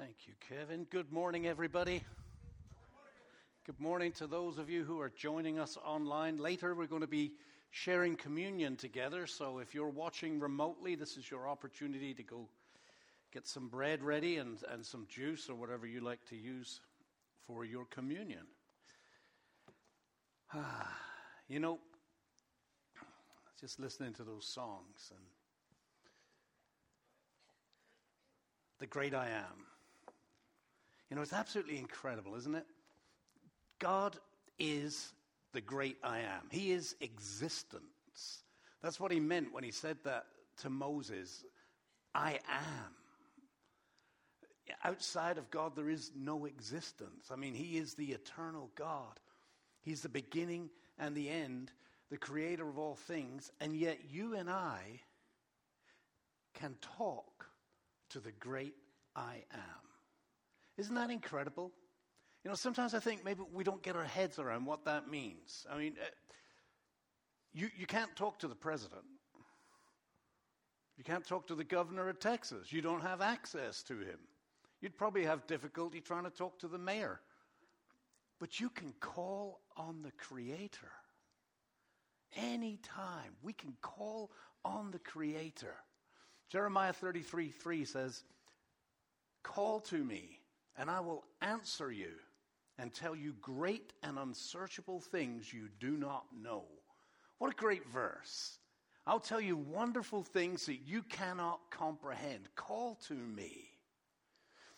Thank you, Kevin. Good morning, everybody. Good morning to those of you who are joining us online. Later, we're going to be sharing communion together. So if you're watching remotely, this is your opportunity to go get some bread ready and, and some juice or whatever you like to use for your communion. Ah, you know, just listening to those songs and the great I am. You know, it's absolutely incredible, isn't it? God is the great I am. He is existence. That's what he meant when he said that to Moses I am. Outside of God, there is no existence. I mean, he is the eternal God. He's the beginning and the end the creator of all things, and yet you and I can talk to the great I am. Isn't that incredible? You know, sometimes I think maybe we don't get our heads around what that means. I mean, uh, you, you can't talk to the president. You can't talk to the governor of Texas. You don't have access to him. You'd probably have difficulty trying to talk to the mayor. But you can call on the Creator. Anytime we can call on the Creator. Jeremiah 33 3 says, Call to me, and I will answer you and tell you great and unsearchable things you do not know. What a great verse. I'll tell you wonderful things that you cannot comprehend. Call to me.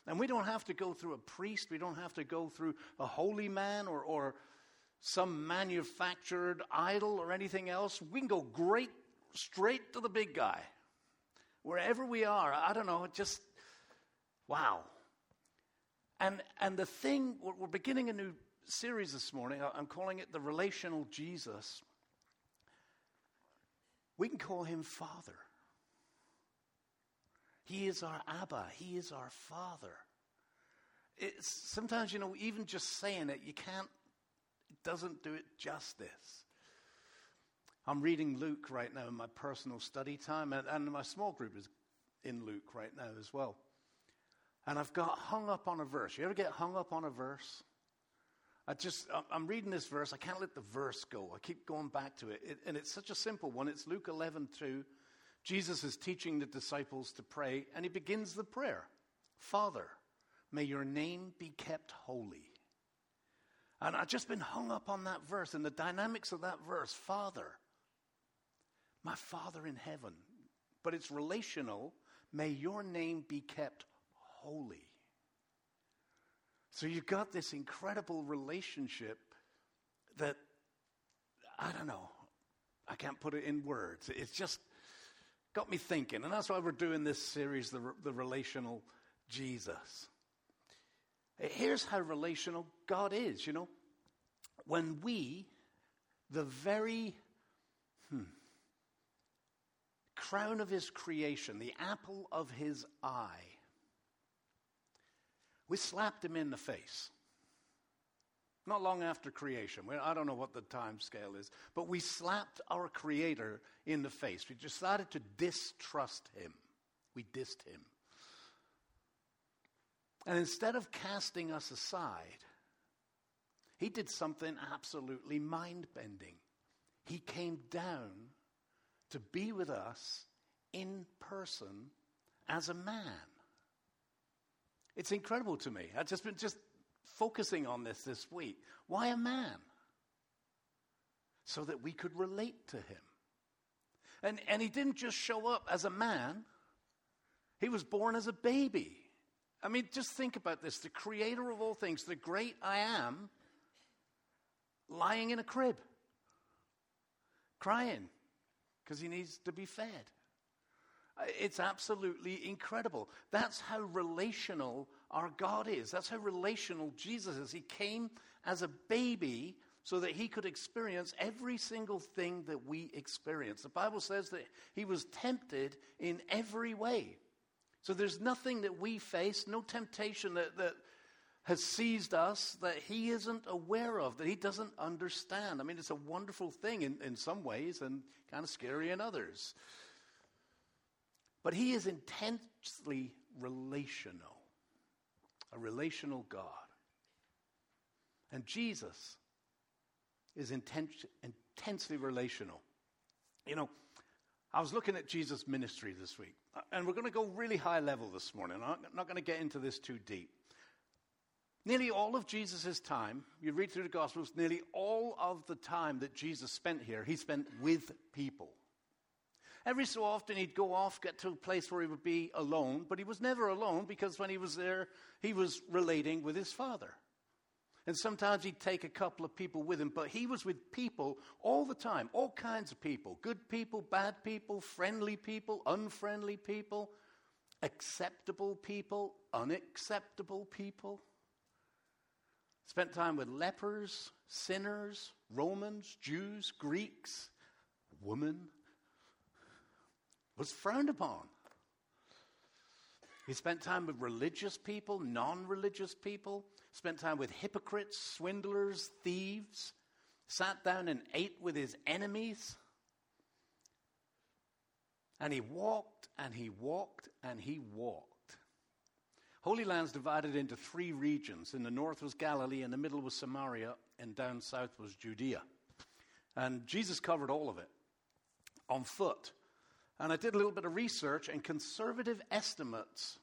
And we don't have to go through a priest, we don't have to go through a holy man or, or some manufactured idol or anything else. We can go great straight to the big guy. Wherever we are, I don't know, just wow. And and the thing we're beginning a new series this morning. I'm calling it the relational Jesus. We can call him Father. He is our Abba. He is our Father. It's, sometimes, you know, even just saying it, you can't it doesn't do it justice. I'm reading Luke right now in my personal study time, and, and my small group is in Luke right now as well. And I've got hung up on a verse. You ever get hung up on a verse? I just, I'm reading this verse. I can't let the verse go. I keep going back to it. it. And it's such a simple one. It's Luke 11, 2. Jesus is teaching the disciples to pray, and he begins the prayer Father, may your name be kept holy. And I've just been hung up on that verse and the dynamics of that verse. Father, my Father in heaven. But it's relational. May your name be kept holy. So you've got this incredible relationship that, I don't know, I can't put it in words. It's just got me thinking. And that's why we're doing this series, The, the Relational Jesus. Here's how relational God is, you know. When we, the very hmm, crown of his creation, the apple of his eye, we slapped him in the face. Not long after creation. I don't know what the time scale is, but we slapped our Creator in the face. We decided to distrust Him. We dissed Him. And instead of casting us aside, he did something absolutely mind bending. He came down to be with us in person as a man. It's incredible to me. I've just been just focusing on this this week. Why a man? So that we could relate to him. And, and he didn't just show up as a man, he was born as a baby. I mean, just think about this the creator of all things, the great I am, lying in a crib, crying because he needs to be fed. It's absolutely incredible. That's how relational our God is. That's how relational Jesus is. He came as a baby so that he could experience every single thing that we experience. The Bible says that he was tempted in every way. So there's nothing that we face, no temptation that, that has seized us that he isn't aware of, that he doesn't understand. I mean, it's a wonderful thing in, in some ways and kind of scary in others. But he is intensely relational. a relational God. And Jesus is intense, intensely relational. You know, I was looking at Jesus' ministry this week, and we're going to go really high level this morning. I'm not going to get into this too deep. Nearly all of Jesus' time, you read through the Gospels, nearly all of the time that Jesus spent here, he spent with people. Every so often he'd go off, get to a place where he would be alone, but he was never alone because when he was there, he was relating with his Father. And sometimes he'd take a couple of people with him, but he was with people all the time, all kinds of people good people, bad people, friendly people, unfriendly people, acceptable people, unacceptable people. Spent time with lepers, sinners, Romans, Jews, Greeks, women. Was frowned upon. He spent time with religious people, non religious people, spent time with hypocrites, swindlers, thieves, sat down and ate with his enemies. And he walked and he walked and he walked. Holy Land's divided into three regions. In the north was Galilee, in the middle was Samaria, and down south was Judea. And Jesus covered all of it on foot. And I did a little bit of research, and conservative estimates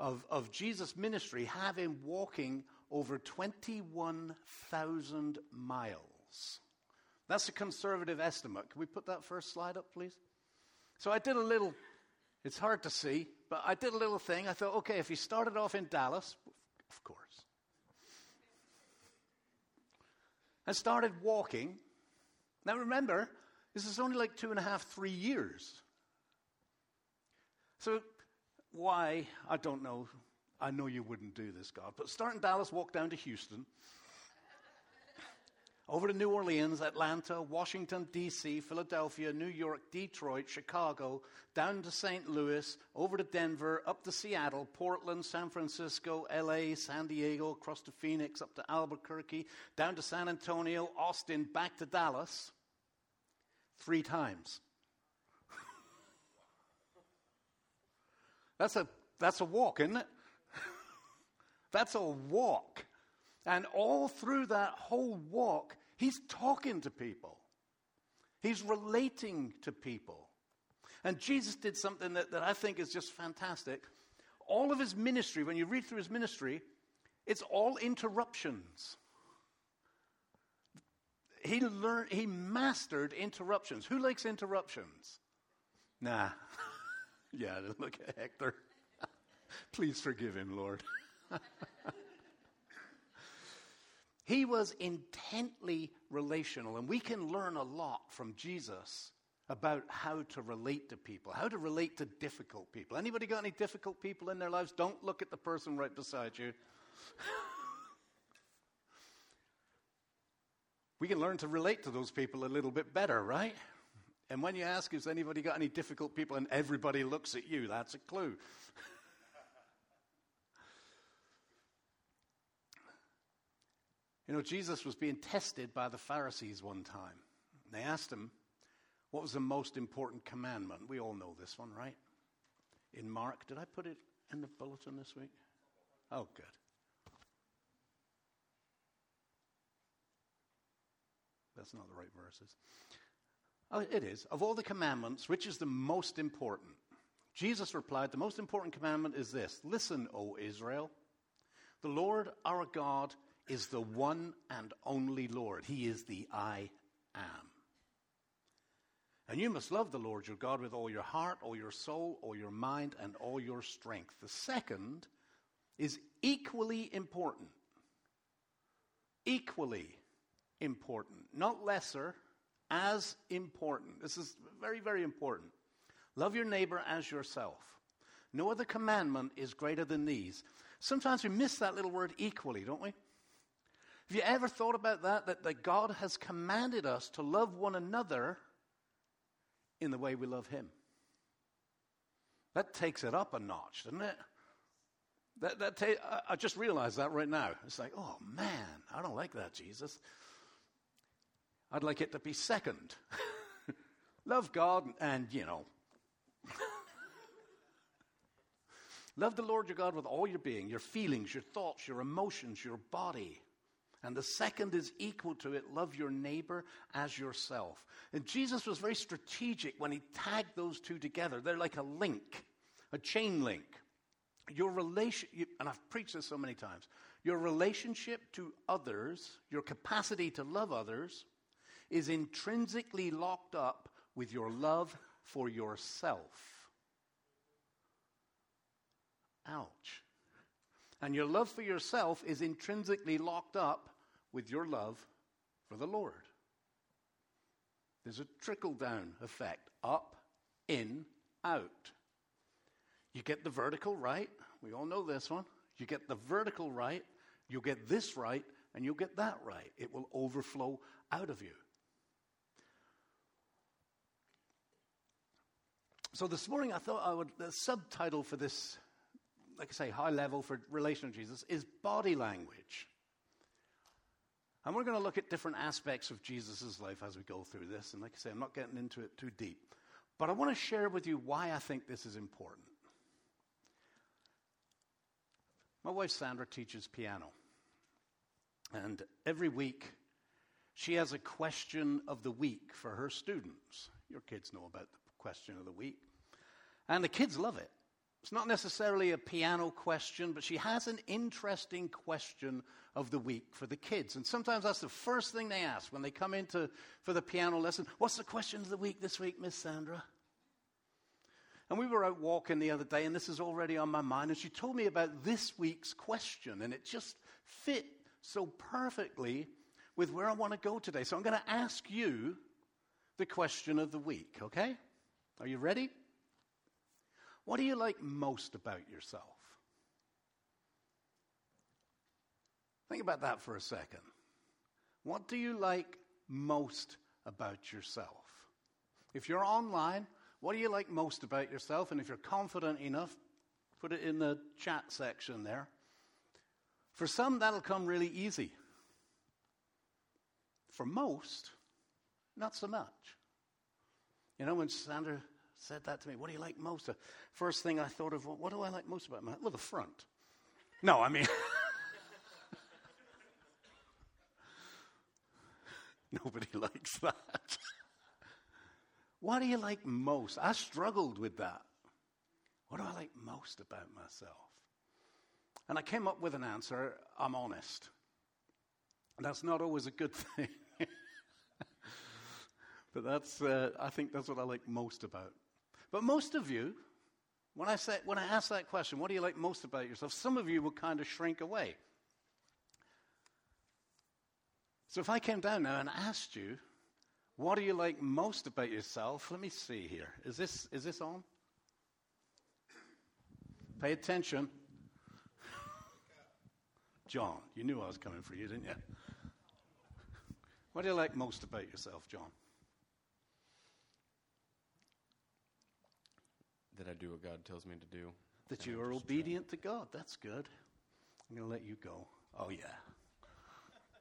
of, of Jesus' ministry have him walking over 21,000 miles. That's a conservative estimate. Can we put that first slide up, please? So I did a little, it's hard to see, but I did a little thing. I thought, okay, if he started off in Dallas, of course, and started walking. Now remember, this is only like two and a half, three years. So why? I don't know. I know you wouldn't do this, God. But start in Dallas, walk down to Houston, over to New Orleans, Atlanta, Washington, D.C., Philadelphia, New York, Detroit, Chicago, down to St. Louis, over to Denver, up to Seattle, Portland, San Francisco, L.A., San Diego, across to Phoenix, up to Albuquerque, down to San Antonio, Austin, back to Dallas. Three times. That's, a, that's a walk, isn't it? That's a walk. And all through that whole walk, he's talking to people, he's relating to people. And Jesus did something that, that I think is just fantastic. All of his ministry, when you read through his ministry, it's all interruptions. He learned, he mastered interruptions. Who likes interruptions? Nah. yeah, look at Hector. Please forgive him, Lord. he was intently relational, and we can learn a lot from Jesus about how to relate to people, how to relate to difficult people. Anybody got any difficult people in their lives? Don't look at the person right beside you. we can learn to relate to those people a little bit better, right? And when you ask, has anybody got any difficult people, and everybody looks at you, that's a clue. You know, Jesus was being tested by the Pharisees one time. They asked him, What was the most important commandment? We all know this one, right? In Mark. Did I put it in the bulletin this week? Oh, good. That's not the right verses. Oh, it is. Of all the commandments, which is the most important? Jesus replied, The most important commandment is this Listen, O Israel. The Lord our God is the one and only Lord. He is the I am. And you must love the Lord your God with all your heart, all your soul, all your mind, and all your strength. The second is equally important. Equally important. Not lesser, as important. This is very, very important. Love your neighbor as yourself. No other commandment is greater than these. Sometimes we miss that little word equally, don't we? Have you ever thought about that? That, that God has commanded us to love one another in the way we love Him. That takes it up a notch, doesn't it? That, that ta- I just realized that right now. It's like, oh man, I don't like that, Jesus. I'd like it to be second. love God and, you know, Love the Lord your God with all your being, your feelings, your thoughts, your emotions, your body. And the second is equal to it love your neighbor as yourself. And Jesus was very strategic when he tagged those two together. They're like a link, a chain link. Your relation, and I've preached this so many times, your relationship to others, your capacity to love others, is intrinsically locked up with your love for yourself. Ouch. And your love for yourself is intrinsically locked up with your love for the Lord. There's a trickle down effect up, in, out. You get the vertical right. We all know this one. You get the vertical right, you'll get this right, and you'll get that right. It will overflow out of you. So this morning I thought I would, the subtitle for this like I say, high level for relation to Jesus is body language. And we're going to look at different aspects of Jesus' life as we go through this. And like I say, I'm not getting into it too deep. But I want to share with you why I think this is important. My wife Sandra teaches piano. And every week, she has a question of the week for her students. Your kids know about the question of the week. And the kids love it. It's not necessarily a piano question, but she has an interesting question of the week for the kids. And sometimes that's the first thing they ask when they come into for the piano lesson. What's the question of the week this week, Miss Sandra? And we were out walking the other day, and this is already on my mind. And she told me about this week's question, and it just fit so perfectly with where I want to go today. So I'm going to ask you the question of the week, okay? Are you ready? What do you like most about yourself? Think about that for a second. What do you like most about yourself? If you're online, what do you like most about yourself? And if you're confident enough, put it in the chat section there. For some, that'll come really easy. For most, not so much. You know, when Sandra said that to me. What do you like most? First thing I thought of, what do I like most about my, well, the front. No, I mean, nobody likes that. what do you like most? I struggled with that. What do I like most about myself? And I came up with an answer I'm honest. That's not always a good thing. but that's, uh, I think that's what I like most about but most of you, when I, say, when I ask that question, what do you like most about yourself? Some of you will kind of shrink away. So if I came down now and asked you, what do you like most about yourself? Let me see here. Is this, is this on? Pay attention. John, you knew I was coming for you, didn't you? What do you like most about yourself, John? That I do what God tells me to do. That you are obedient to God. That's good. I'm going to let you go. Oh, yeah.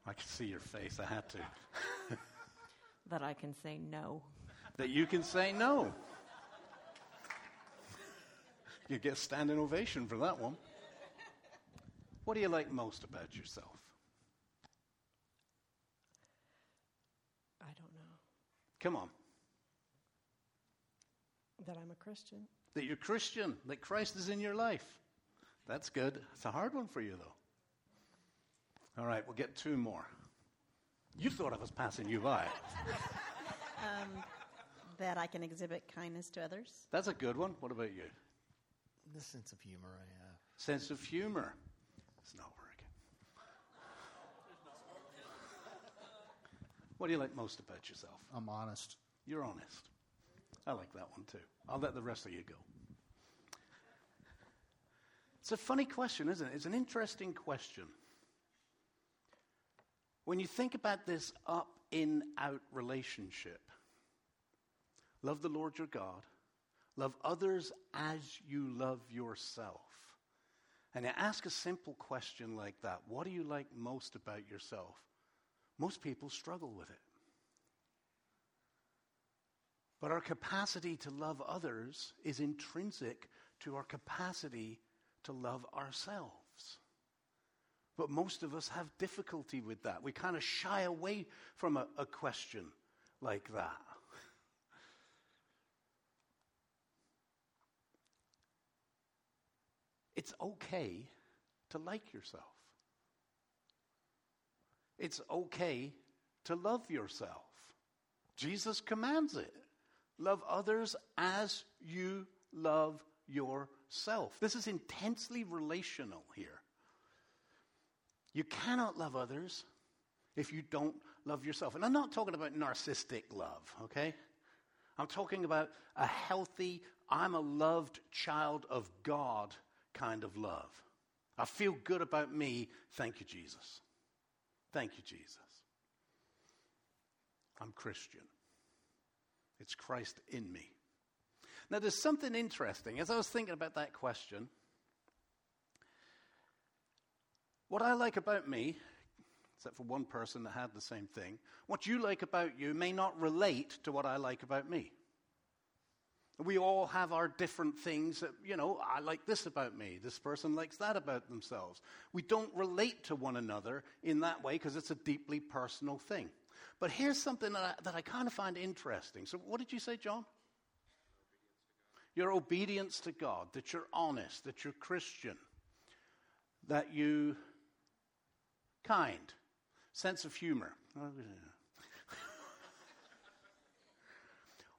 I can see your face. I had to. that I can say no. That you can say no. You get standing ovation for that one. What do you like most about yourself? I don't know. Come on. That I'm a Christian that you're Christian, that Christ is in your life. That's good. It's a hard one for you, though. All right, we'll get two more. You thought I was passing you by. Um, that I can exhibit kindness to others. That's a good one. What about you? The sense of humor I have. Sense of humor. It's not working. what do you like most about yourself? I'm honest. You're honest. I like that one too. I'll let the rest of you go. It's a funny question, isn't it? It's an interesting question. When you think about this up in out relationship, love the Lord your God, love others as you love yourself. And ask a simple question like that what do you like most about yourself? Most people struggle with it. But our capacity to love others is intrinsic to our capacity to love ourselves. But most of us have difficulty with that. We kind of shy away from a, a question like that. It's okay to like yourself. It's okay to love yourself. Jesus commands it. Love others as you love yourself. This is intensely relational here. You cannot love others if you don't love yourself. And I'm not talking about narcissistic love, okay? I'm talking about a healthy, I'm a loved child of God kind of love. I feel good about me. Thank you, Jesus. Thank you, Jesus. I'm Christian. It's Christ in me. Now, there's something interesting. As I was thinking about that question, what I like about me, except for one person that had the same thing, what you like about you may not relate to what I like about me. We all have our different things that, you know, I like this about me. This person likes that about themselves. We don't relate to one another in that way because it's a deeply personal thing. But here's something that I, that I kind of find interesting. So, what did you say, John? Your obedience to God, that you're honest, that you're Christian, that you kind, sense of humor.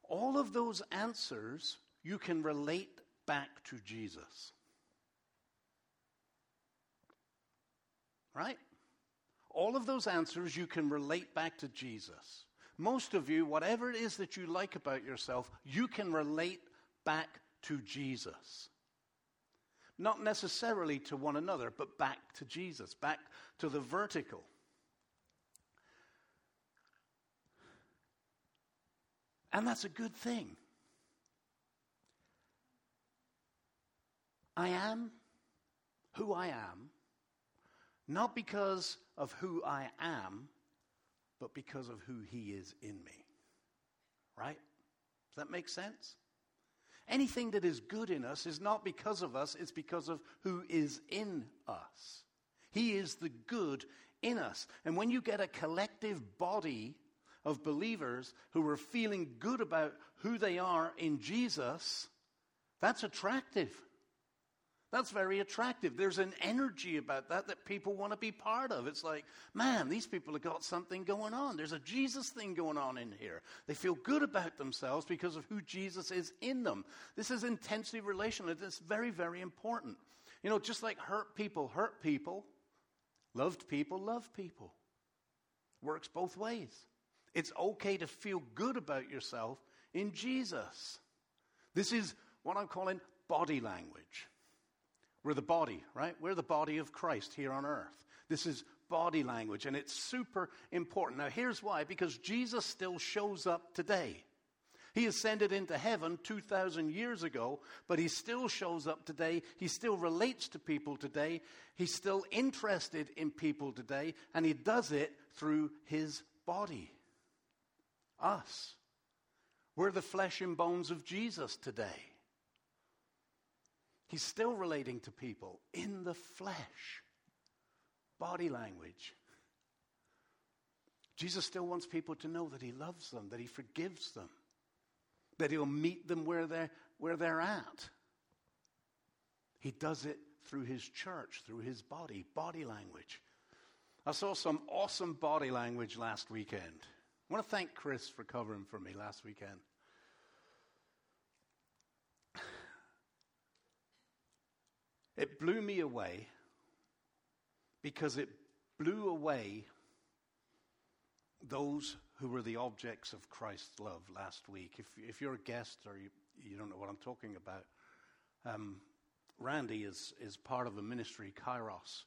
All of those answers you can relate back to Jesus. Right? All of those answers you can relate back to Jesus. Most of you, whatever it is that you like about yourself, you can relate back to Jesus. Not necessarily to one another, but back to Jesus, back to the vertical. And that's a good thing. I am who I am, not because of who I am, but because of who He is in me. Right? Does that make sense? Anything that is good in us is not because of us, it's because of who is in us. He is the good in us. And when you get a collective body of believers who are feeling good about who they are in Jesus, that's attractive. That's very attractive. There's an energy about that that people want to be part of. It's like, man, these people have got something going on. There's a Jesus thing going on in here. They feel good about themselves because of who Jesus is in them. This is intensely relational. It's very, very important. You know, just like hurt people hurt people, loved people love people. Works both ways. It's okay to feel good about yourself in Jesus. This is what I'm calling body language. We're the body, right? We're the body of Christ here on earth. This is body language, and it's super important. Now, here's why because Jesus still shows up today. He ascended into heaven 2,000 years ago, but he still shows up today. He still relates to people today. He's still interested in people today, and he does it through his body us. We're the flesh and bones of Jesus today. He's still relating to people in the flesh, body language. Jesus still wants people to know that He loves them, that He forgives them, that He'll meet them where they're, where they're at. He does it through His church, through His body, body language. I saw some awesome body language last weekend. I want to thank Chris for covering for me last weekend. It blew me away because it blew away those who were the objects of Christ's love last week. If, if you're a guest or you, you don't know what I'm talking about, um, Randy is, is part of a ministry, Kairos,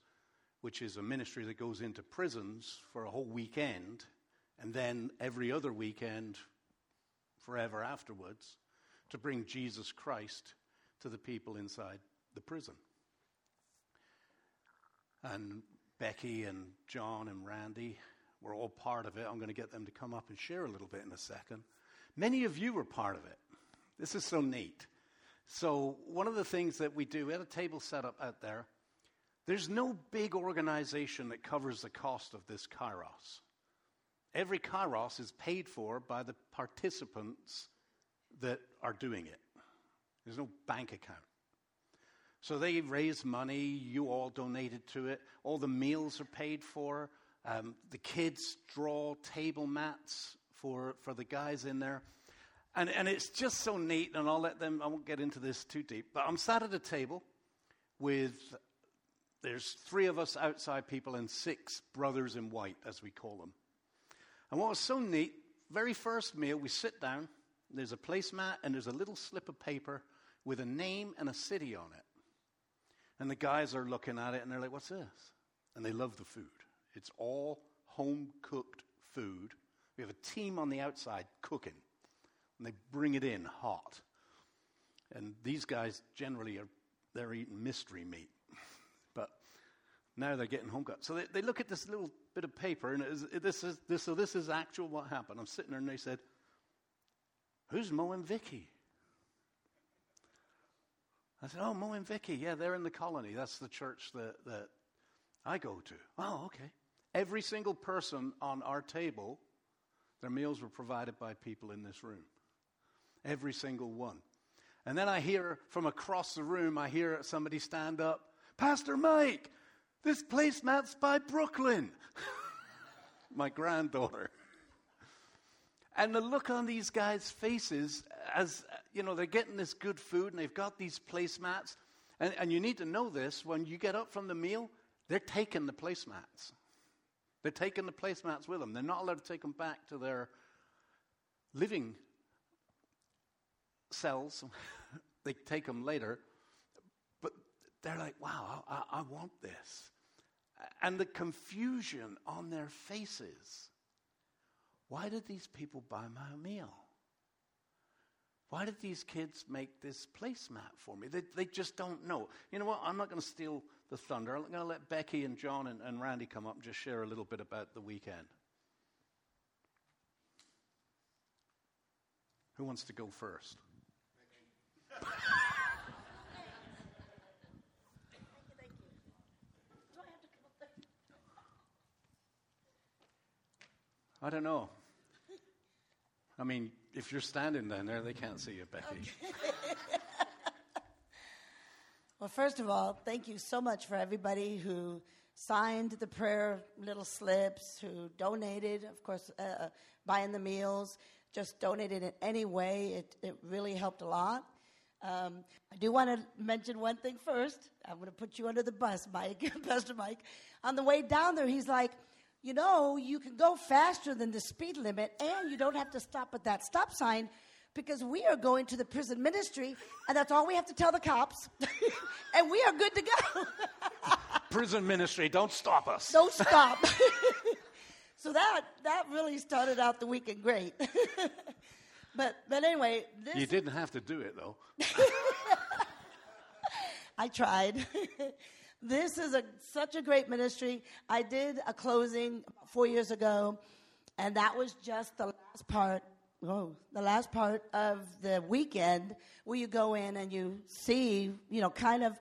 which is a ministry that goes into prisons for a whole weekend and then every other weekend forever afterwards to bring Jesus Christ to the people inside the prison. And Becky and John and Randy were all part of it. I'm going to get them to come up and share a little bit in a second. Many of you were part of it. This is so neat. So, one of the things that we do, we had a table set up out there. There's no big organization that covers the cost of this Kairos. Every Kairos is paid for by the participants that are doing it. There's no bank account. So they raise money, you all donated to it, all the meals are paid for. Um, the kids draw table mats for, for the guys in there. And, and it's just so neat, and I'll let them, I won't get into this too deep, but I'm sat at a table with, there's three of us outside people and six brothers in white, as we call them. And what was so neat, very first meal, we sit down, there's a placemat, and there's a little slip of paper with a name and a city on it. And the guys are looking at it and they're like, what's this? And they love the food. It's all home cooked food. We have a team on the outside cooking, and they bring it in hot. And these guys generally are they're eating mystery meat, but now they're getting home cooked. So they, they look at this little bit of paper, and is, this is this. So this is actual what happened. I'm sitting there, and they said, "Who's Mo and Vicky?" I said, Oh, Mo and Vicky. Yeah, they're in the colony. That's the church that, that I go to. Oh, okay. Every single person on our table, their meals were provided by people in this room. Every single one. And then I hear from across the room, I hear somebody stand up, Pastor Mike, this placemat's by Brooklyn. My granddaughter. And the look on these guys' faces as, you know, they're getting this good food and they've got these placemats. And, and you need to know this when you get up from the meal, they're taking the placemats. They're taking the placemats with them. They're not allowed to take them back to their living cells. they take them later. But they're like, wow, I, I want this. And the confusion on their faces why did these people buy my meal? Why did these kids make this placemat for me? They, they just don't know. You know what? I'm not going to steal the thunder. I'm going to let Becky and John and, and Randy come up and just share a little bit about the weekend. Who wants to go first? I don't know. I mean, if you're standing down there, they can't see you, Becky. well, first of all, thank you so much for everybody who signed the prayer little slips, who donated, of course, uh, uh, buying the meals, just donated in any way. It, it really helped a lot. Um, I do want to mention one thing first. I'm going to put you under the bus, Mike, Pastor Mike. On the way down there, he's like, you know, you can go faster than the speed limit and you don't have to stop at that stop sign because we are going to the prison ministry and that's all we have to tell the cops and we are good to go. prison ministry, don't stop us. Don't stop. so that that really started out the weekend great. but but anyway, this You didn't have to do it though. I tried. This is a, such a great ministry. I did a closing four years ago, and that was just the last part. Oh, the last part of the weekend where you go in and you see, you know, kind of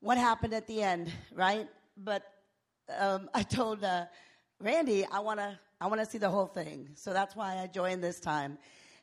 what happened at the end, right? But um, I told uh, Randy, I want to, I want to see the whole thing. So that's why I joined this time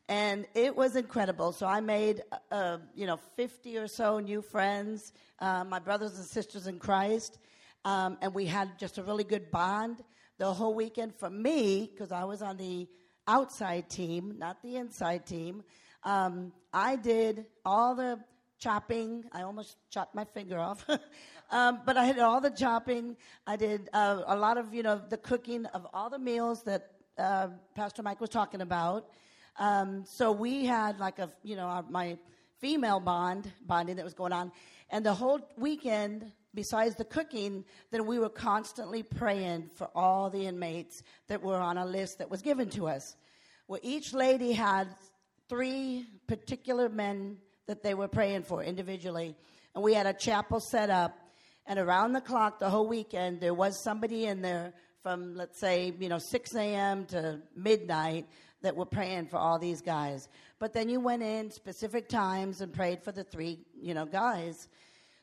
and it was incredible. So I made, uh, uh, you know, 50 or so new friends, uh, my brothers and sisters in Christ, um, and we had just a really good bond the whole weekend. For me, because I was on the outside team, not the inside team, um, I did all the chopping. I almost chopped my finger off. um, but I did all the chopping. I did uh, a lot of, you know, the cooking of all the meals that uh, Pastor Mike was talking about. Um, so we had like a, you know, our, my female bond, bonding that was going on. And the whole weekend, besides the cooking, then we were constantly praying for all the inmates that were on a list that was given to us. Well, each lady had three particular men that they were praying for individually. And we had a chapel set up. And around the clock, the whole weekend, there was somebody in there from let's say you know 6 a.m. to midnight that were praying for all these guys. But then you went in specific times and prayed for the three you know guys.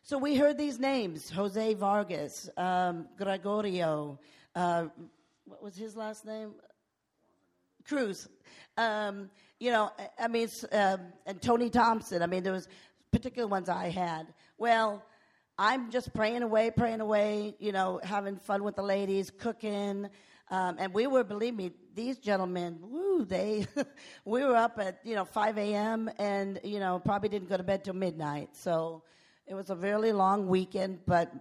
So we heard these names: Jose Vargas, um, Gregorio. Uh, what was his last name? Cruz. Um, you know, I- mean, um, and Tony Thompson. I mean, there was particular ones I had. Well, I'm just praying away, praying away. You know, having fun with the ladies, cooking, um, and we were, believe me, these gentlemen. Woo, they. we were up at you know 5 a.m. and you know probably didn't go to bed till midnight. So it was a really long weekend, but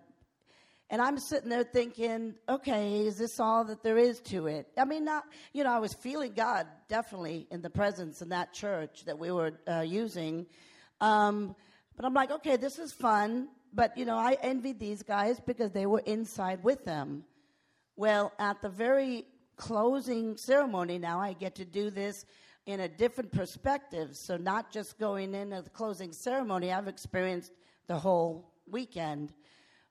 and I'm sitting there thinking, okay, is this all that there is to it? I mean, not, you know, I was feeling God definitely in the presence in that church that we were uh, using. Um, but I'm like, okay, this is fun. But, you know, I envied these guys because they were inside with them. Well, at the very closing ceremony now, I get to do this in a different perspective. So, not just going in at the closing ceremony, I've experienced the whole weekend.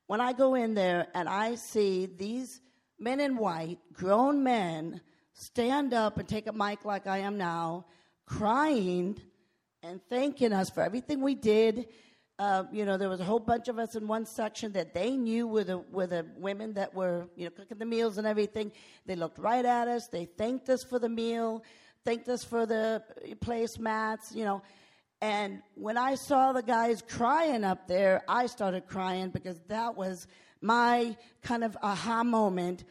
When I go in there and I see these men in white, grown men, stand up and take a mic like I am now, crying and thanking us for everything we did. Uh, you know, there was a whole bunch of us in one section that they knew were the, were the women that were, you know, cooking the meals and everything. They looked right at us. They thanked us for the meal, thanked us for the placemats, you know. And when I saw the guys crying up there, I started crying because that was my kind of aha moment.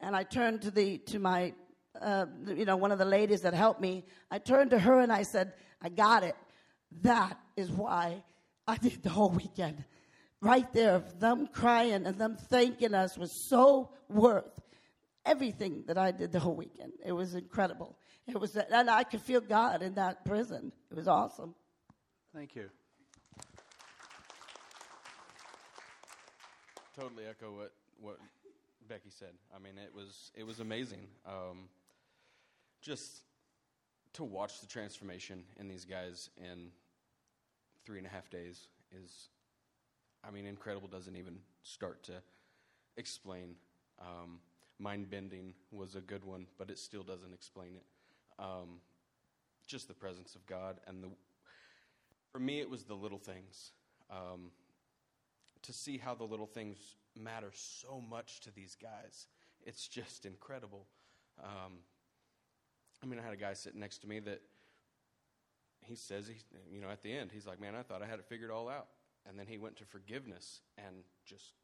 And I turned to the to my, uh, you know, one of the ladies that helped me. I turned to her and I said, "I got it. That is why I did the whole weekend. Right there, of them crying and them thanking us was so worth everything that I did the whole weekend. It was incredible. It was, and I could feel God in that prison. It was awesome. Thank you. Totally echo what, what Becky said. I mean, it was it was amazing. Um, just to watch the transformation in these guys in three and a half days is, I mean, incredible. Doesn't even start to explain. Um, Mind bending was a good one, but it still doesn't explain it. Um, just the presence of God and the. For me, it was the little things. Um, to see how the little things matter so much to these guys. It's just incredible. Um, I mean, I had a guy sitting next to me that he says, he, you know, at the end, he's like, man, I thought I had it figured all out. And then he went to forgiveness and just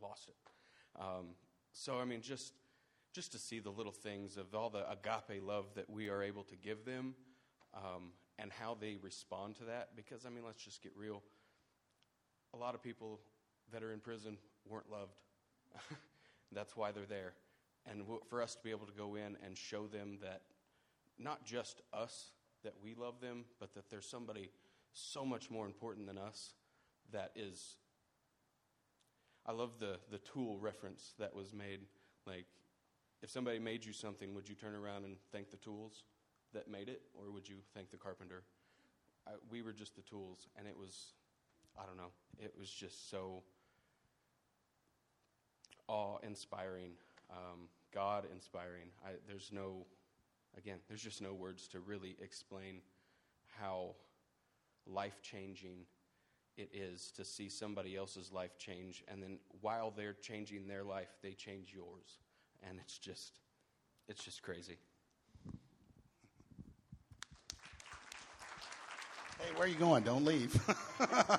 lost it. Um, so, I mean, just just to see the little things of all the agape love that we are able to give them um, and how they respond to that. Because, I mean, let's just get real a lot of people that are in prison weren't loved. That's why they're there. And for us to be able to go in and show them that not just us, that we love them, but that there's somebody so much more important than us that is. I love the, the tool reference that was made. Like, if somebody made you something, would you turn around and thank the tools that made it, or would you thank the carpenter? I, we were just the tools, and it was I don't know. It was just so awe inspiring, um, God inspiring. There's no, again, there's just no words to really explain how life changing it is to see somebody else's life change, and then while they're changing their life, they change yours, and it's just, it's just crazy. Hey, where are you going? Don't leave.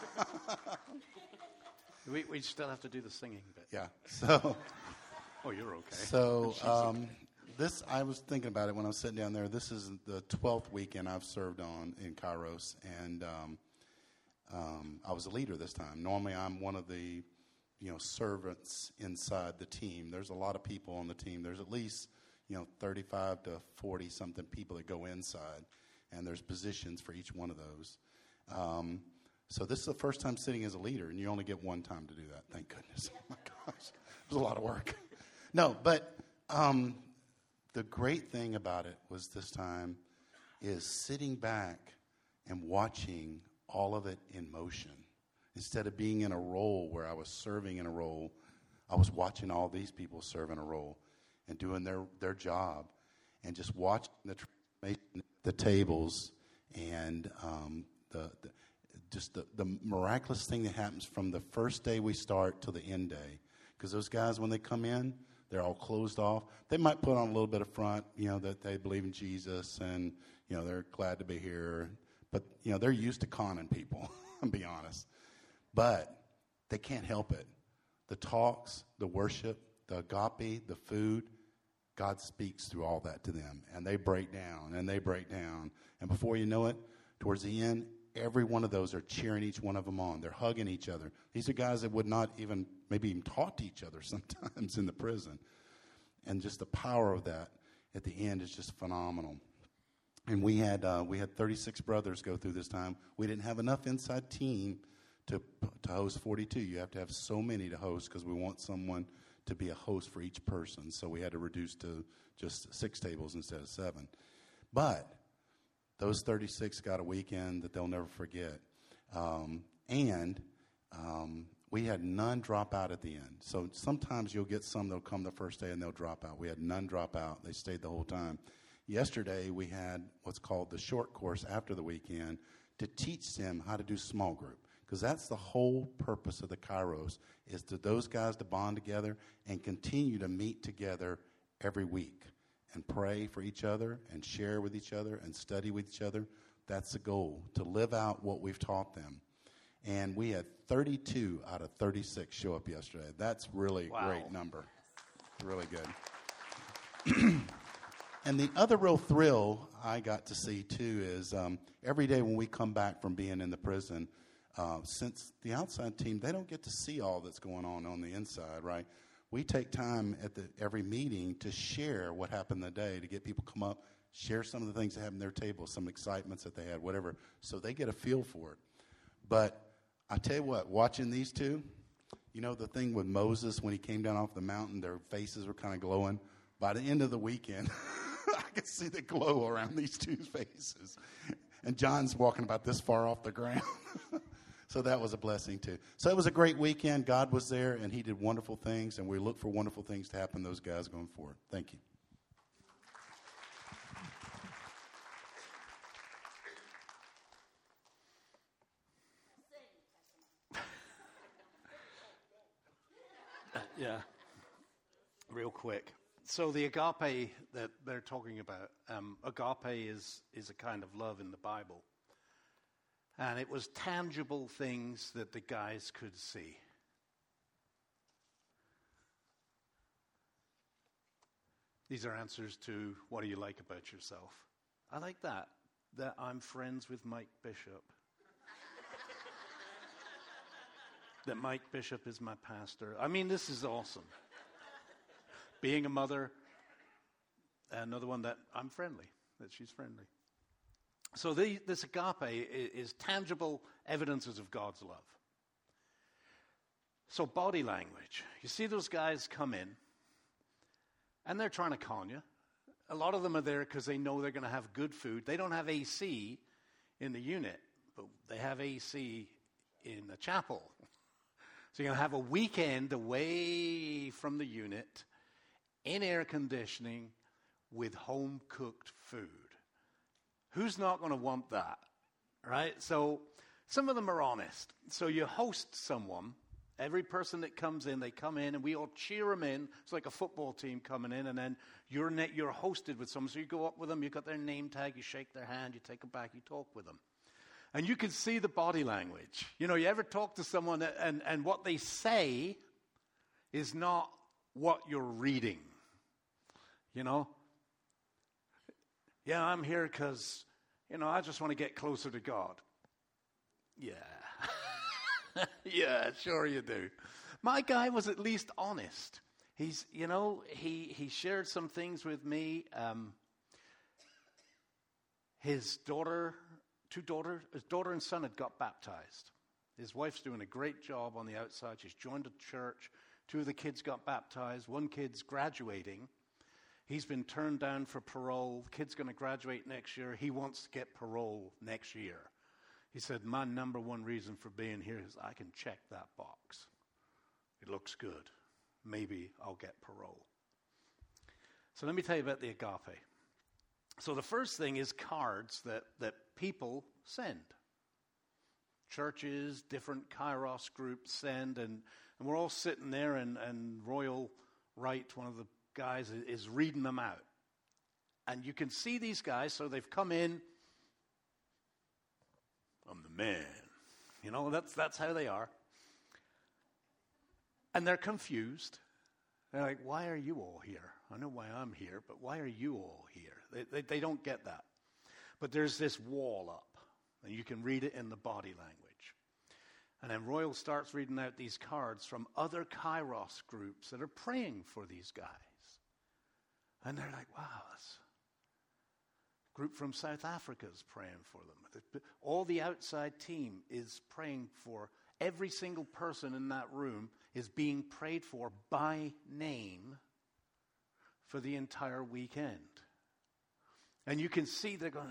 We, we still have to do the singing bit. yeah. So, Oh, you're okay. so um, this I was thinking about it when I was sitting down there. This is the twelfth weekend I've served on in Kairos, and um, um, I was a leader this time. Normally, I'm one of the you know servants inside the team. There's a lot of people on the team. There's at least you know 35 to 40 something people that go inside, and there's positions for each one of those. Um, so this is the first time sitting as a leader, and you only get one time to do that. Thank goodness. Oh my gosh, it was a lot of work. No, but um, the great thing about it was this time is sitting back and watching all of it in motion. Instead of being in a role where I was serving in a role, I was watching all these people serving a role and doing their, their job and just watching the, the tables and um, the, the, just the, the miraculous thing that happens from the first day we start to the end day. Because those guys, when they come in, they're all closed off. They might put on a little bit of front, you know, that they believe in Jesus and, you know, they're glad to be here. But, you know, they're used to conning people, I'll be honest. But they can't help it. The talks, the worship, the agape, the food, God speaks through all that to them. And they break down and they break down. And before you know it, towards the end, every one of those are cheering each one of them on. They're hugging each other. These are guys that would not even, maybe even talk to each other sometimes in the prison. And just the power of that at the end is just phenomenal. And we had, uh, we had 36 brothers go through this time. We didn't have enough inside team to, to host 42. You have to have so many to host because we want someone to be a host for each person. So we had to reduce to just six tables instead of seven. But those 36 got a weekend that they'll never forget. Um, and um, we had none drop out at the end. So sometimes you'll get some that'll come the first day and they'll drop out. We had none drop out. They stayed the whole time. Yesterday, we had what's called the short course after the weekend to teach them how to do small group because that's the whole purpose of the Kairos is to those guys to bond together and continue to meet together every week and pray for each other and share with each other and study with each other. That's the goal to live out what we've taught them. And we had 32 out of 36 show up yesterday. That's really a Wow. great number. Really good. And the other real thrill I got to see too is um, every day when we come back from being in the prison, uh, since the outside team they don't get to see all that's going on on the inside, right? We take time at the every meeting to share what happened the day to get people come up, share some of the things that happened at their table, some excitements that they had, whatever, so they get a feel for it. But I tell you what, watching these two, you know the thing with Moses when he came down off the mountain, their faces were kind of glowing. By the end of the weekend, I could see the glow around these two faces. And John's walking about this far off the ground. so that was a blessing too. So it was a great weekend. God was there and he did wonderful things, and we look for wonderful things to happen those guys going forward. Thank you. Yeah. Real quick. So the agape that they're talking about, um, agape is, is a kind of love in the Bible. And it was tangible things that the guys could see. These are answers to what do you like about yourself? I like that, that I'm friends with Mike Bishop. that Mike Bishop is my pastor. I mean, this is awesome. Being a mother, another one that I'm friendly, that she's friendly. So the, this agape is tangible evidences of God's love. So body language. You see those guys come in, and they're trying to con you. A lot of them are there because they know they're going to have good food. They don't have AC in the unit, but they have AC in the chapel. So you're going to have a weekend away from the unit in air conditioning with home cooked food. Who's not going to want that? Right? So some of them are honest. So you host someone. Every person that comes in, they come in and we all cheer them in. It's like a football team coming in, and then you're, ne- you're hosted with someone. So you go up with them, you've got their name tag, you shake their hand, you take them back, you talk with them. And you can see the body language. You know, you ever talk to someone and, and what they say is not what you're reading. You know? Yeah, I'm here because, you know, I just want to get closer to God. Yeah. yeah, sure you do. My guy was at least honest. He's, you know, he, he shared some things with me. Um, his daughter, two daughters, his daughter and son had got baptized. His wife's doing a great job on the outside. She's joined a church. Two of the kids got baptized. One kid's graduating. He's been turned down for parole. The kid's going to graduate next year. He wants to get parole next year. He said, My number one reason for being here is I can check that box. It looks good. maybe I'll get parole. So let me tell you about the agape. So the first thing is cards that, that people send. Churches, different kairos groups send, and, and we're all sitting there, and, and Royal Wright, one of the guys, is reading them out. And you can see these guys, so they've come in. I'm the man. You know, that's, that's how they are. And they're confused. They're like, why are you all here? I know why I'm here, but why are you all here? They, they, they don't get that. But there's this wall up, and you can read it in the body language. And then Royal starts reading out these cards from other Kairos groups that are praying for these guys. And they're like, wow, this group from South Africa is praying for them. All the outside team is praying for every single person in that room is being prayed for by name for the entire weekend. And you can see they're going,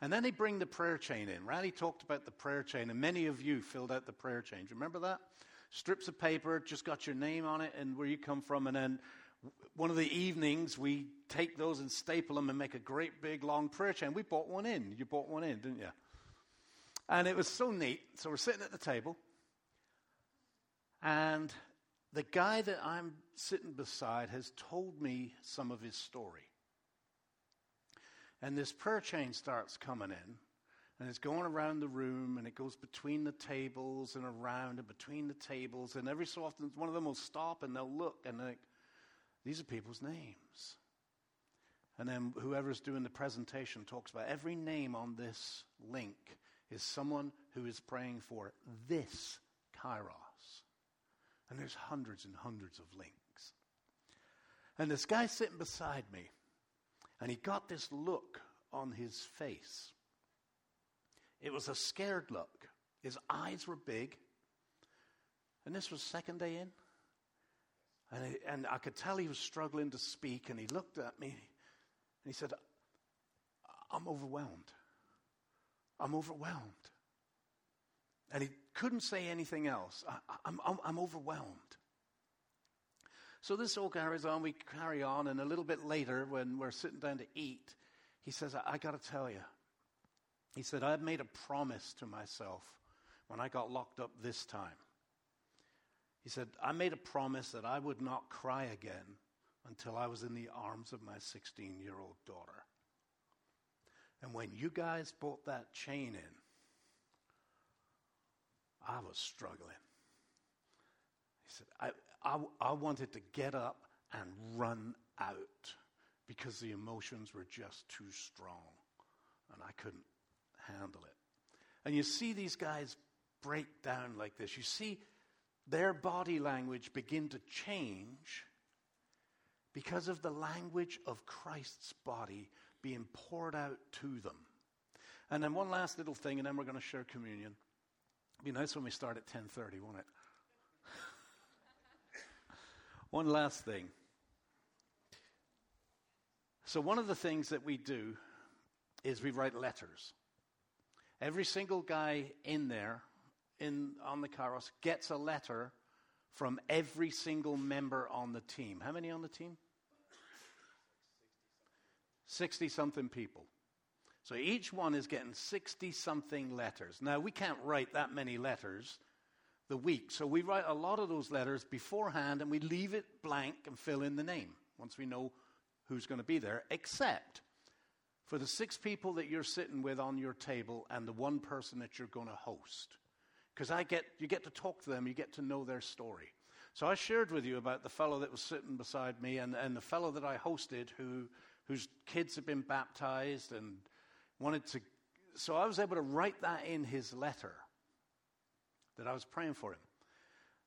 and then they bring the prayer chain in. Randy talked about the prayer chain, and many of you filled out the prayer chain. Remember that? Strips of paper, just got your name on it and where you come from, and then one of the evenings we take those and staple them and make a great big long prayer chain. We bought one in. You bought one in, didn't you? And it was so neat. So we're sitting at the table, and the guy that I'm sitting beside has told me some of his story. And this prayer chain starts coming in, and it's going around the room, and it goes between the tables and around and between the tables. And every so often, one of them will stop and they'll look, and like, these are people's names. And then whoever's doing the presentation talks about every name on this link is someone who is praying for this kairos. And there's hundreds and hundreds of links. And this guy sitting beside me, and he got this look on his face. It was a scared look. His eyes were big. And this was second day in. And, he, and I could tell he was struggling to speak. And he looked at me and he said, I'm overwhelmed. I'm overwhelmed. And he couldn't say anything else. I, am overwhelmed. So this all carries on. We carry on. And a little bit later, when we're sitting down to eat, he says, I, I got to tell you. He said, I made a promise to myself when I got locked up this time. He said, I made a promise that I would not cry again until I was in the arms of my 16 year old daughter. And when you guys brought that chain in, I was struggling. He said, I, I, I wanted to get up and run out because the emotions were just too strong and I couldn't handle it. And you see these guys break down like this. You see their body language begin to change because of the language of Christ's body being poured out to them. And then one last little thing, and then we're going to share communion. It'd be nice when we start at 10:30, won't it? one last thing. So one of the things that we do is we write letters. Every single guy in there in, on the Kairos gets a letter from every single member on the team. How many on the team? 60 something people. So each one is getting 60 something letters. Now, we can't write that many letters the week. So we write a lot of those letters beforehand and we leave it blank and fill in the name once we know who's going to be there, except for the six people that you're sitting with on your table and the one person that you're going to host because I get you get to talk to them, you get to know their story. So I shared with you about the fellow that was sitting beside me and, and the fellow that I hosted who whose kids had been baptized and wanted to so I was able to write that in his letter that I was praying for him.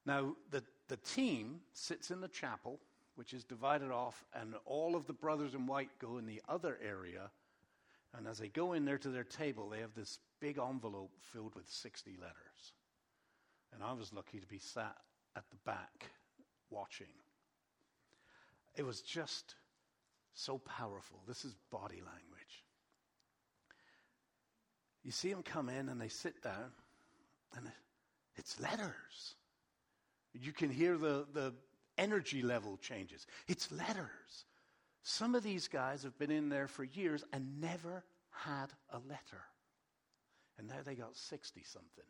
Now the the team sits in the chapel, which is divided off, and all of the brothers in white go in the other area. And as they go in there to their table, they have this big envelope filled with 60 letters. And I was lucky to be sat at the back watching. It was just so powerful. This is body language. You see them come in and they sit down, and it's letters. You can hear the, the energy level changes. It's letters. Some of these guys have been in there for years and never had a letter. And now they got 60 something.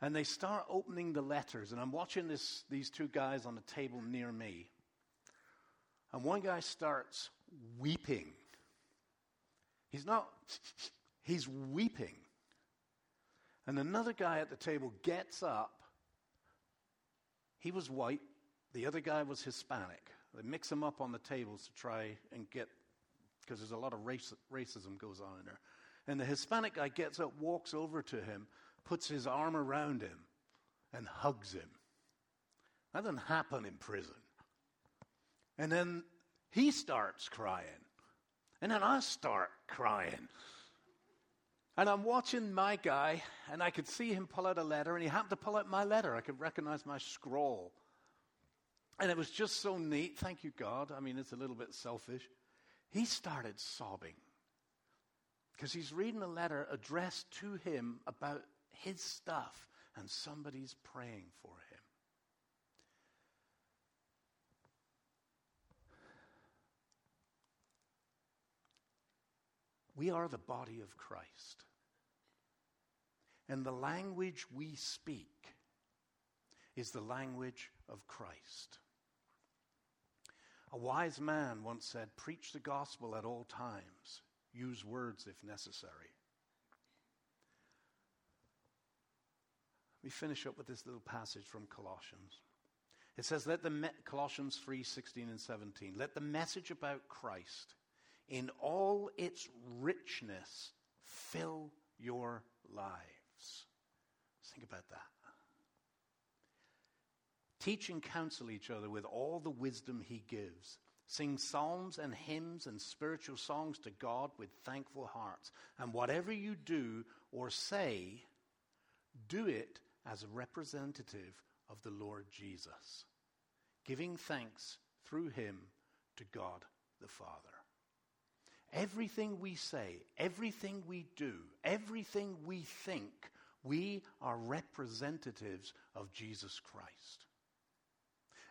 And they start opening the letters, and I'm watching this, these two guys on a table near me. And one guy starts weeping. He's not, he's weeping. And another guy at the table gets up. He was white, the other guy was Hispanic. They mix them up on the tables to try and get, because there's a lot of race, racism goes on in there. And the Hispanic guy gets up, walks over to him, puts his arm around him, and hugs him. That doesn't happen in prison. And then he starts crying. And then I start crying. And I'm watching my guy, and I could see him pull out a letter, and he happened to pull out my letter. I could recognize my scroll. And it was just so neat. Thank you, God. I mean, it's a little bit selfish. He started sobbing because he's reading a letter addressed to him about his stuff, and somebody's praying for him. We are the body of Christ. And the language we speak is the language of Christ. A wise man once said, Preach the gospel at all times, use words if necessary. We finish up with this little passage from Colossians. It says, Let the me- Colossians 3 16 and 17, let the message about Christ in all its richness fill your lives. Think about that. Teach and counsel each other with all the wisdom he gives. Sing psalms and hymns and spiritual songs to God with thankful hearts. And whatever you do or say, do it as a representative of the Lord Jesus, giving thanks through him to God the Father. Everything we say, everything we do, everything we think, we are representatives of Jesus Christ.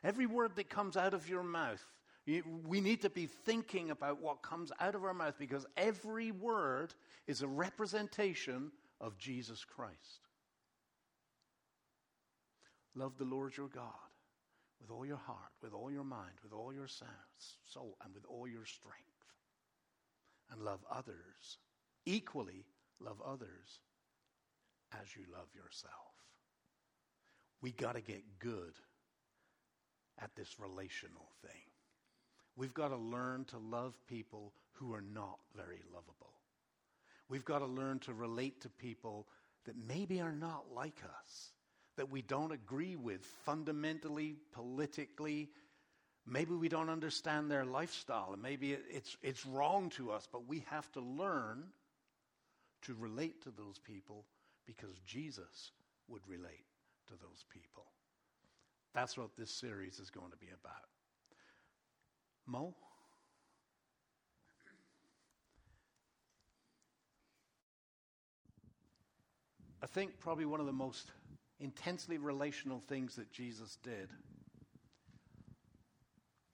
Every word that comes out of your mouth, we need to be thinking about what comes out of our mouth because every word is a representation of Jesus Christ. Love the Lord your God with all your heart, with all your mind, with all your soul, and with all your strength and love others. Equally, love others as you love yourself. We got to get good at this relational thing. We've got to learn to love people who are not very lovable. We've got to learn to relate to people that maybe are not like us, that we don't agree with fundamentally, politically, Maybe we don't understand their lifestyle, and maybe it's, it's wrong to us, but we have to learn to relate to those people because Jesus would relate to those people. That's what this series is going to be about. Mo? I think probably one of the most intensely relational things that Jesus did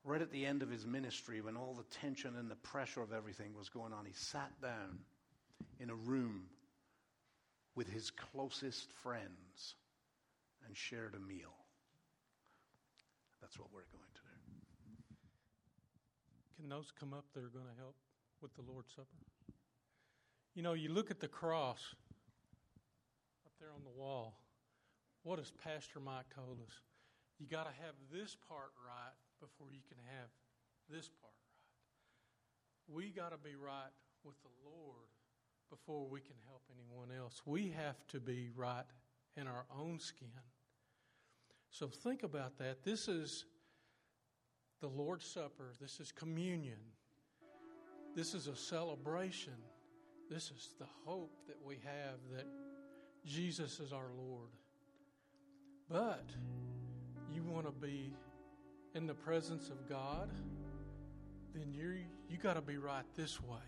right at the end of his ministry, when all the tension and the pressure of everything was going on, he sat down in a room with his closest friends and shared a meal. That's what we're going to do. Can those come up that are going to help with the Lord's Supper? You know, you look at the cross up there on the wall. What has Pastor Mike told us? You got to have this part right before you can have this part right. We got to be right with the Lord before we can help anyone else. We have to be right in our own skin. So think about that. This is the Lord's Supper, this is communion, this is a celebration. This is the hope that we have that Jesus is our Lord. But you want to be in the presence of God, then you you got to be right this way.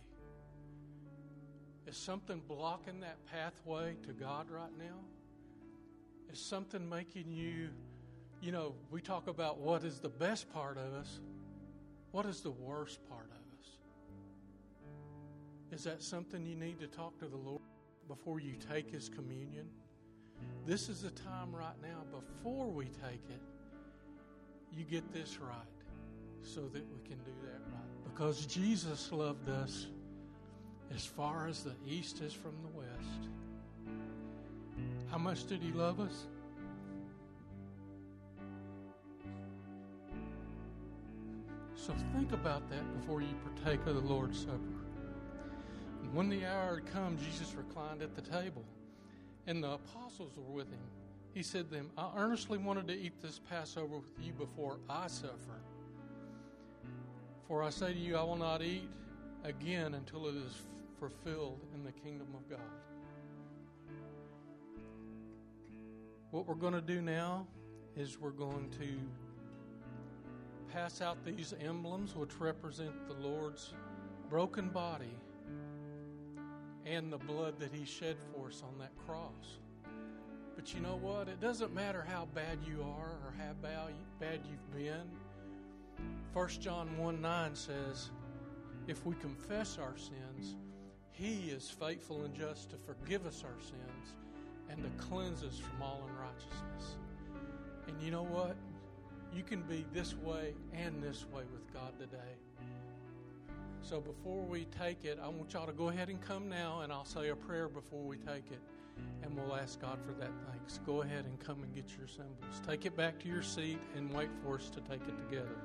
Is something blocking that pathway to God right now? Is something making you You know, we talk about what is the best part of us. What is the worst part of us? Is that something you need to talk to the Lord before you take His communion? This is the time right now before we take it. You get this right so that we can do that right. Because Jesus loved us as far as the east is from the west. How much did He love us? So think about that before you partake of the Lord's Supper. And when the hour had come, Jesus reclined at the table, and the apostles were with him. He said to them, I earnestly wanted to eat this Passover with you before I suffer. For I say to you, I will not eat again until it is fulfilled in the kingdom of God. What we're going to do now is we're going to pass out these emblems which represent the Lord's broken body and the blood that He shed for us on that cross. But you know what? It doesn't matter how bad you are or how bad you've been. 1 John 1 9 says, If we confess our sins, He is faithful and just to forgive us our sins and to cleanse us from all unrighteousness. And you know what? You can be this way and this way with God today. So before we take it, I want y'all to go ahead and come now, and I'll say a prayer before we take it, and we'll ask God for that thanks. Go ahead and come and get your symbols. Take it back to your seat and wait for us to take it together.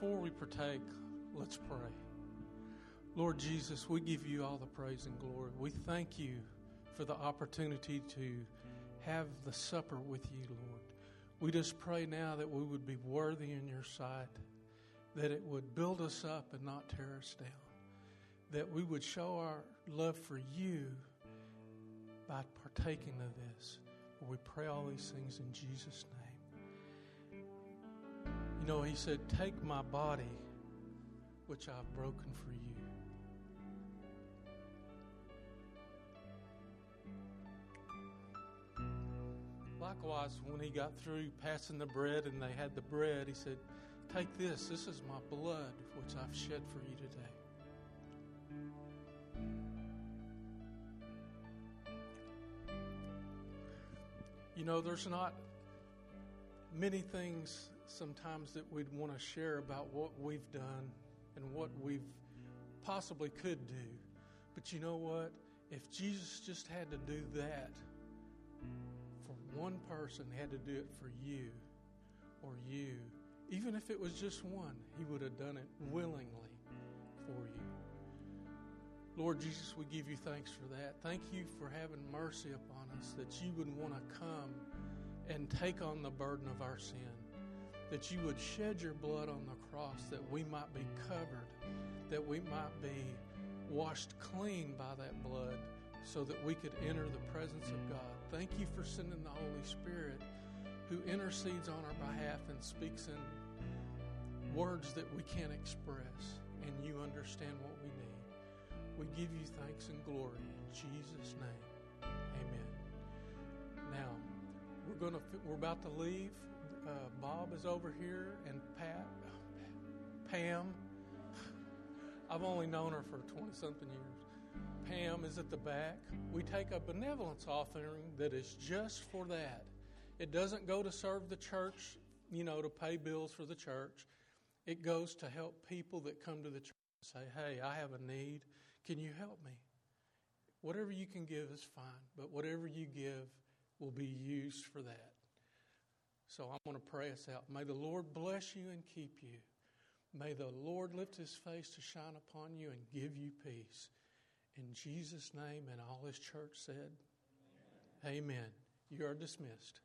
Before we partake, let's pray. Lord Jesus, we give you all the praise and glory. We thank you for the opportunity to have the supper with you, Lord. We just pray now that we would be worthy in your sight, that it would build us up and not tear us down, that we would show our love for you by partaking of this. We pray all these things in Jesus' name know, he said, Take my body, which I've broken for you. Likewise, when he got through passing the bread and they had the bread, he said, Take this. This is my blood, which I've shed for you today. You know, there's not many things sometimes that we'd want to share about what we've done and what mm-hmm. we've possibly could do. But you know what? If Jesus just had to do that for one person, had to do it for you or you, even if it was just one, he would have done it mm-hmm. willingly for you. Lord Jesus, we give you thanks for that. Thank you for having mercy upon us, that you would want to come and take on the burden of our sin, that you would shed your blood on the cross, that we might be covered, that we might be washed clean by that blood, so that we could enter the presence of God. Thank you for sending the Holy Spirit who intercedes on our behalf and speaks in words that we can't express, and you understand what we need. We give you thanks and glory in Jesus' name. Amen. Now, we're going to we're about to leave. Uh, Bob is over here, and Pat, Pam. I've only known her for twenty something years. Pam is at the back. We take a benevolence offering that is just for that. It doesn't go to serve the church, you know, to pay bills for the church. It goes to help people that come to the church and say, "Hey, I have a need." Can you help me? Whatever you can give is fine, but whatever you give will be used for that. So I'm going to pray us out. May the Lord bless you and keep you. May the Lord lift his face to shine upon you and give you peace. In Jesus' name, and all his church said, Amen. Amen. You are dismissed.